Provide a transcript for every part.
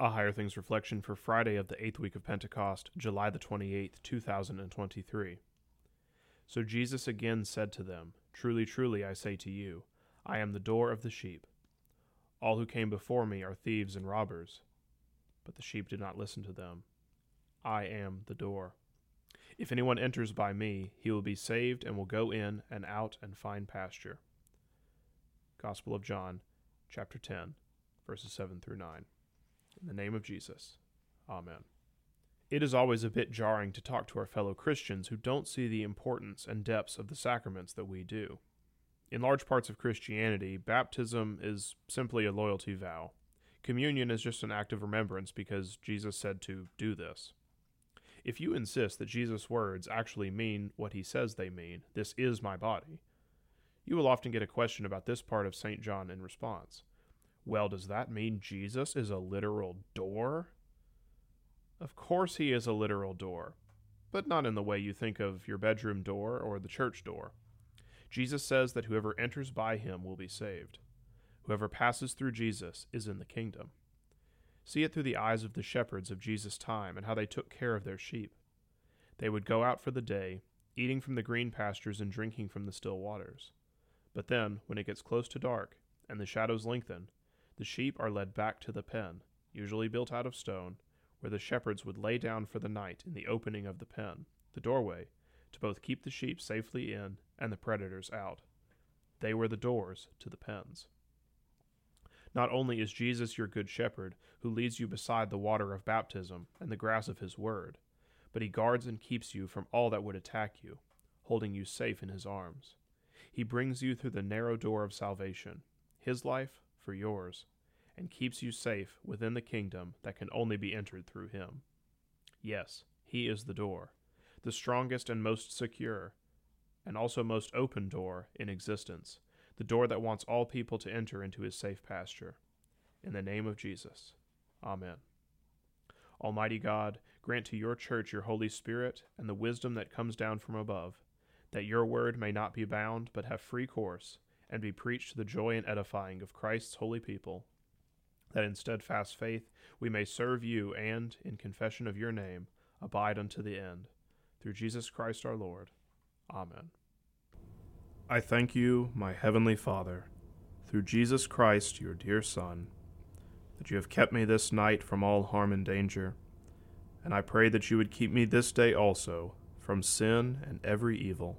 A Higher Things reflection for Friday of the eighth week of Pentecost, July the 28th, 2023. So Jesus again said to them, Truly, truly, I say to you, I am the door of the sheep. All who came before me are thieves and robbers, but the sheep did not listen to them. I am the door. If anyone enters by me, he will be saved and will go in and out and find pasture. Gospel of John, chapter 10, verses 7 through 9. In the name of Jesus. Amen. It is always a bit jarring to talk to our fellow Christians who don't see the importance and depths of the sacraments that we do. In large parts of Christianity, baptism is simply a loyalty vow. Communion is just an act of remembrance because Jesus said to do this. If you insist that Jesus' words actually mean what he says they mean, this is my body, you will often get a question about this part of St. John in response. Well, does that mean Jesus is a literal door? Of course, he is a literal door, but not in the way you think of your bedroom door or the church door. Jesus says that whoever enters by him will be saved. Whoever passes through Jesus is in the kingdom. See it through the eyes of the shepherds of Jesus' time and how they took care of their sheep. They would go out for the day, eating from the green pastures and drinking from the still waters. But then, when it gets close to dark and the shadows lengthen, the sheep are led back to the pen, usually built out of stone, where the shepherds would lay down for the night in the opening of the pen, the doorway, to both keep the sheep safely in and the predators out. They were the doors to the pens. Not only is Jesus your good shepherd, who leads you beside the water of baptism and the grass of his word, but he guards and keeps you from all that would attack you, holding you safe in his arms. He brings you through the narrow door of salvation, his life for yours, and keeps you safe within the kingdom that can only be entered through him. Yes, he is the door, the strongest and most secure, and also most open door in existence, the door that wants all people to enter into his safe pasture. In the name of Jesus. Amen. Almighty God, grant to your church your Holy Spirit and the wisdom that comes down from above, that your word may not be bound, but have free course and be preached to the joy and edifying of Christ's holy people, that in steadfast faith we may serve you and, in confession of your name, abide unto the end. Through Jesus Christ our Lord. Amen. I thank you, my heavenly Father, through Jesus Christ, your dear Son, that you have kept me this night from all harm and danger, and I pray that you would keep me this day also from sin and every evil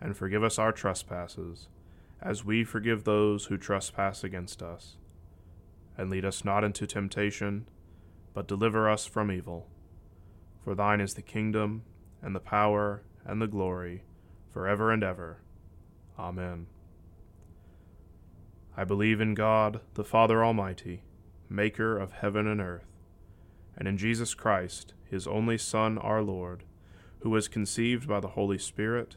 and forgive us our trespasses, as we forgive those who trespass against us. And lead us not into temptation, but deliver us from evil. For thine is the kingdom, and the power, and the glory, for ever and ever. Amen. I believe in God, the Father Almighty, maker of heaven and earth, and in Jesus Christ, his only Son, our Lord, who was conceived by the Holy Spirit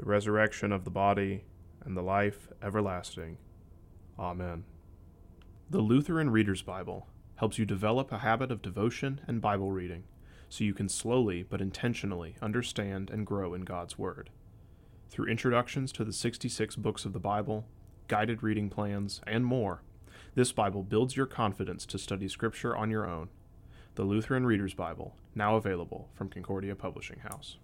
the resurrection of the body, and the life everlasting. Amen. The Lutheran Reader's Bible helps you develop a habit of devotion and Bible reading so you can slowly but intentionally understand and grow in God's Word. Through introductions to the 66 books of the Bible, guided reading plans, and more, this Bible builds your confidence to study Scripture on your own. The Lutheran Reader's Bible, now available from Concordia Publishing House.